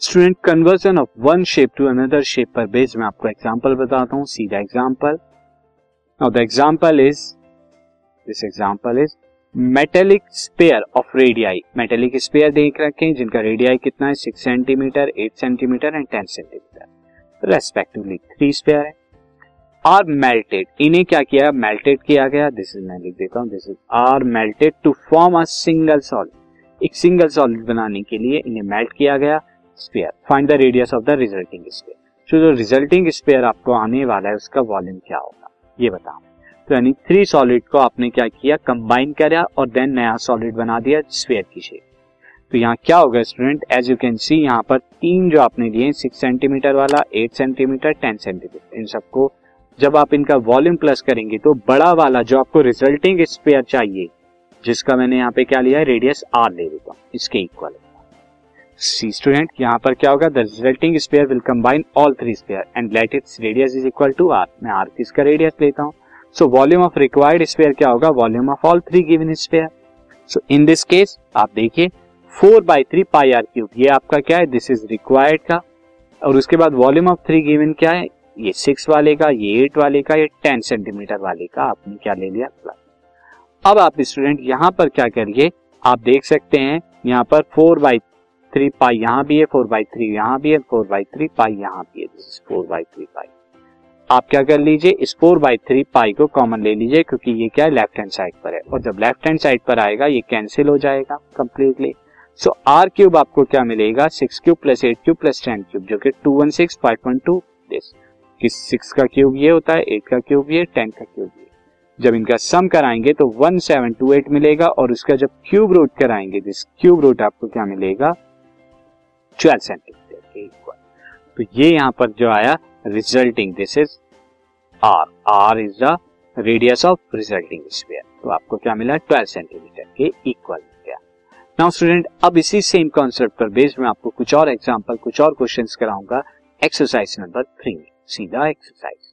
Student conversion of one shape to another shape पर base मैं आपको एग्जांपल बताता हूँ, सीधा example now the example is this example is metallic sphere of radii metallic sphere देख रखे हैं, जिनका रेडियाई कितना है? Six centimetre eight centimetre and ten centimetre respectively three sphere है. आर मेल्टेड इन्हें क्या किया? मेल्टेड किया गया. दिस इज़ मैं लिख देता हूँ this is are melted to form a single solid एक सिंगल सॉलिड बनाने के लिए इन्हें मेल्ट किया गया. Sphere find the radius of the resulting sphere तो जो रिजल्टिंग स्पेयर आपको आने वाला है, उसका वॉल्यूम क्या होगा? ये बताओ। तो यानी थ्री सॉलिड को आपने क्या किया? कंबाइन करा और देन नया सॉलिड बना दिया स्पेयर की शेप तो यहाँ क्या होगा student as you can see यहाँ पर तीन जो आपने लिए सिक्स सेंटीमीटर वाला एट सेंटीमीटर टेन सेंटीमीटर इन सबको जब आप इनका वॉल्यूम प्लस करेंगे तो बड़ा वाला जो आपको रिजल्टिंग स्पेयर चाहिए, जिसका मैंने यहाँ पे क्या लिया है? रेडियस आर ले लेता हूँ। इसके इक्वल है। सी स्टूडेंट, यहाँ पर क्या होगा? The resulting sphere will combine all three sphere and let its radius is equal to r मैं आर किसका रेडियस लेता हूँ। So volume of required sphere क्या होगा? Volume of all three given sphere so in this case आप देखिए four by three pi r cube ये आपका क्या है? दिस इज़ रिक्वायर्ड का। और उसके बाद वॉल्यूम ऑफ़ थ्री गिवन क्या है? ये सिक्स वाले का, ये एट वाले का, ये टेन सेंटीमीटर वाले का, आपने क्या ले लिया? प्लस अब आप स्टूडेंट यहाँ पर क्या करिए? आप देख सकते हैं, यहाँ पर फोर बाई थ्री पाई यहाँ भी है फोर बाई थ्री यहाँ भी है फोर बाई थ्री पाई यहाँ भी है. This is four by three pi आप क्या कर लीजिए, इस फोर बाई थ्री पाई को कॉमन ले लीजिए, क्योंकि ये क्या है लेफ़्ट हैंड साइड पर है. और जब लेफ़्ट हैंड साइड पर आएगा, ये कैंसिल हो जाएगा कंप्लीटली सो आर क्यूब आपको क्या मिलेगा? Six cube plus eight cube plus ten cube जो कि two one six five point two this six का क्यूब ये होता है एट का क्यूब ये टेन का क्यूब ये. जब इनका सम कराएँगे तो वन सेवन टू एट मिलेगा, और उसका जब क्यूब रूट कराएँगे दिस क्यूब रूट आपको क्या मिलेगा? ट्वेल्व सेंटीमीटर के इक्वल तो ये यहाँ पर जो आया resulting this is r r is the radius of resulting sphere तो आपको क्या मिला? ट्वेल्व सेंटीमीटर के इक्वल नाउ स्टूडेंट अब इसी सेम कॉन्सेप्ट पर बेस्ड में आपको कुछ और एग्जांपल कुछ और क्वेश्चन कराऊँगा। एक्सरसाइज नंबर थ्री सीधा exercise